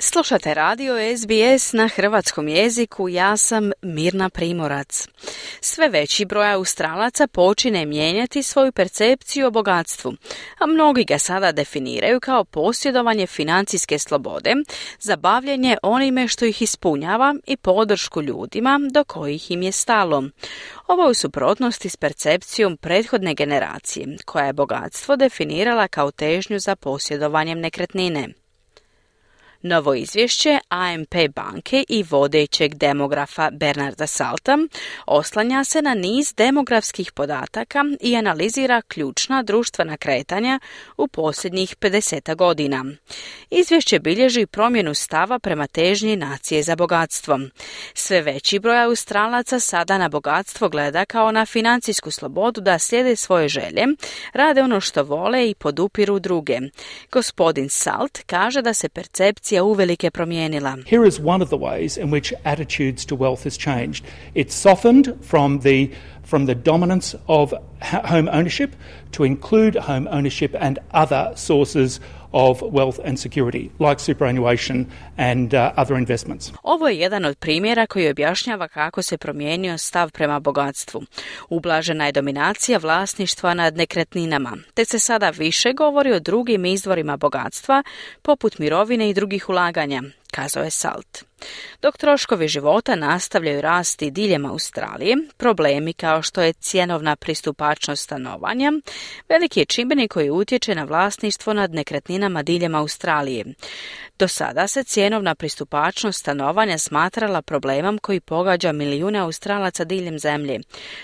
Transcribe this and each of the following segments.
Slušate radio SBS na hrvatskom jeziku, ja sam Mirna Primorac. Sve veći broj Australaca počine mijenjati svoju percepciju o bogatstvu, a mnogi ga sada definiraju kao posjedovanje financijske slobode, zabavljanje onime što ih ispunjava i podršku ljudima do kojih im je stalo. Ovo je u suprotnosti s percepcijom prethodne generacije, koja je bogatstvo definirala kao težnju za posjedovanjem nekretnine. Novo izvješće AMP banke i vodećeg demografa Bernarda Salta oslanja se na niz demografskih podataka i analizira ključna društvena kretanja u posljednjih 50 godina. Izvješće bilježi promjenu stava prema težnji nacije za bogatstvom. Sve veći broj Australaca sada na bogatstvo gleda kao na financijsku slobodu da slijede svoje želje, rade ono što vole i podupiru druge. Gospodin Salt kaže da se percepcija percepcija uvelike promijenila. Here is one of the ways in which attitudes to wealth has changed. It's softened from the from the dominance of home ownership to include home ownership and other sources of wealth and security, like superannuation and uh, other investments. Ovo je jedan od primjera koji objašnjava kako se promijenio stav prema bogatstvu. Ublažena je dominacija vlasništva nad nekretninama, te se sada više govori o drugim izvorima bogatstva, poput mirovine i drugih ulaganja, kazao je Salt. Dok troškovi života nastavljaju rasti diljem Australije, problemi kao što je cjenovna pristupačnost stanovanja, veliki je čimbenik koji utječe na vlasništvo nad nekretninama diljem Australije. Do sada se cjenovna pristupačnost stanovanja smatrala problemom koji pogađa milijune Australaca diljem zemlje,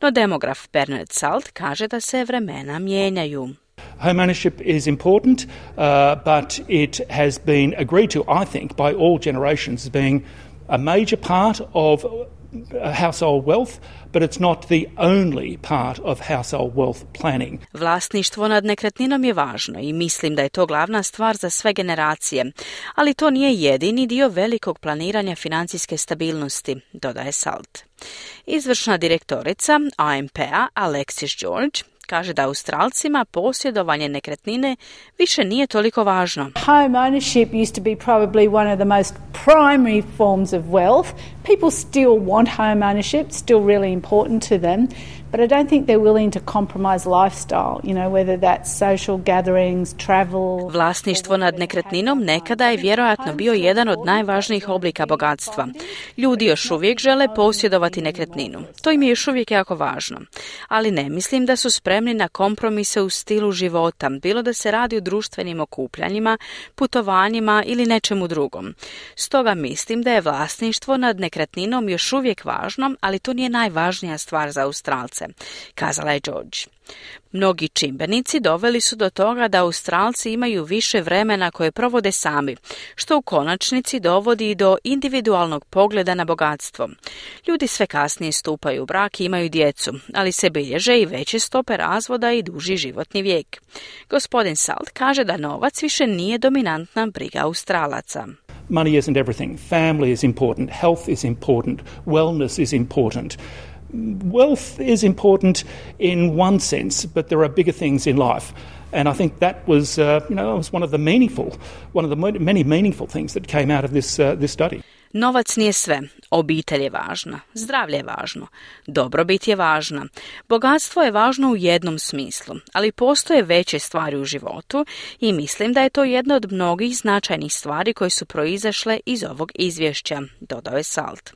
no demograf Bernard Salt kaže da se vremena mijenjaju. Home ownership is important, uh, but it has been agreed to, I think, by all generations as being a major part of uh, household wealth, but it's not the only part of household wealth planning. Vlasništvo nad nekretninom je važno i mislim da je to glavna stvar za sve generacije, ali to nije jedini dio velikog planiranja financijske stabilnosti, dodaje Salt. Izvršna direktorica AMP-a Alexis George Kaže da Australcima posjedovanje nekretnine više nije toliko važno. Home ownership used to be probably one of the most primary forms of wealth. People still want home ownership, still really important to them. But I don't think they're willing to compromise lifestyle, you know, whether that's social gatherings, travel. Vlasništvo nad nekretninom nekada je vjerojatno bio jedan od najvažnijih oblika bogatstva. Ljudi još uvijek žele posjedovati nekretninu. To im je još uvijek jako važno. Ali ne mislim da su spremni na kompromise u stilu života, bilo da se radi o društvenim okupljanjima, putovanjima ili nečemu drugom. Stoga mislim da je vlasništvo nad nekretninom još uvijek važno, ali to nije najvažnija stvar za Australce kazala je George. Mnogi čimbenici doveli su do toga da Australci imaju više vremena koje provode sami, što u konačnici dovodi do individualnog pogleda na bogatstvo. Ljudi sve kasnije stupaju u brak i imaju djecu, ali se bilježe i veće stope razvoda i duži životni vijek. Gospodin Salt kaže da novac više nije dominantna briga Australaca. Money isn't everything. Family is important. Health is important. Wellness is important. Wealth is important in one sense, but there are bigger things in life. And I think that was, uh, you know, was one of the meaningful, one of the many meaningful things that came out of this, uh, this study. Novac nije sve. Obitelj je važna, zdravlje je važno, dobrobit je važna. Bogatstvo je važno u jednom smislu, ali postoje veće stvari u životu i mislim da je to jedna od mnogih značajnih stvari koje su proizašle iz ovog izvješća, dodao je Salt.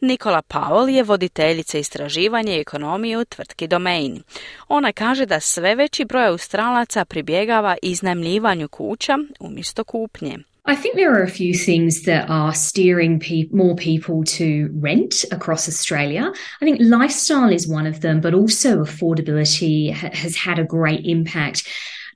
Nikola Powell je voditeljica istraživanja i ekonomije u tvrtki Domain. Ona kaže da sve veći broj Australaca pribjegava iznajmljivanju kuća umjesto kupnje. I think there are a few things that are steering pe- more people to rent across Australia. I think lifestyle is one of them, but also affordability ha- has had a great impact.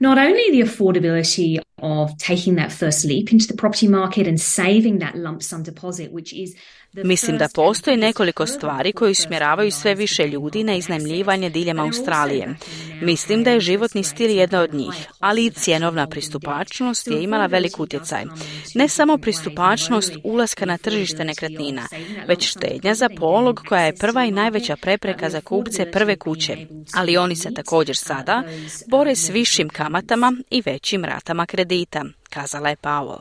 Not only the affordability of taking that first leap into the property market and saving that lump sum deposit, which is Mislim da postoji nekoliko stvari koje usmjeravaju sve više ljudi na iznajmljivanje diljem Australije. Mislim da je životni stil jedna od njih, ali i cjenovna pristupačnost je imala velik utjecaj. Ne samo pristupačnost ulaska na tržište nekretnina, već štednja za polog koja je prva i najveća prepreka za kupce prve kuće, ali oni se također sada bore s višim kamatama i većim ratama kredita, kazala je Powell.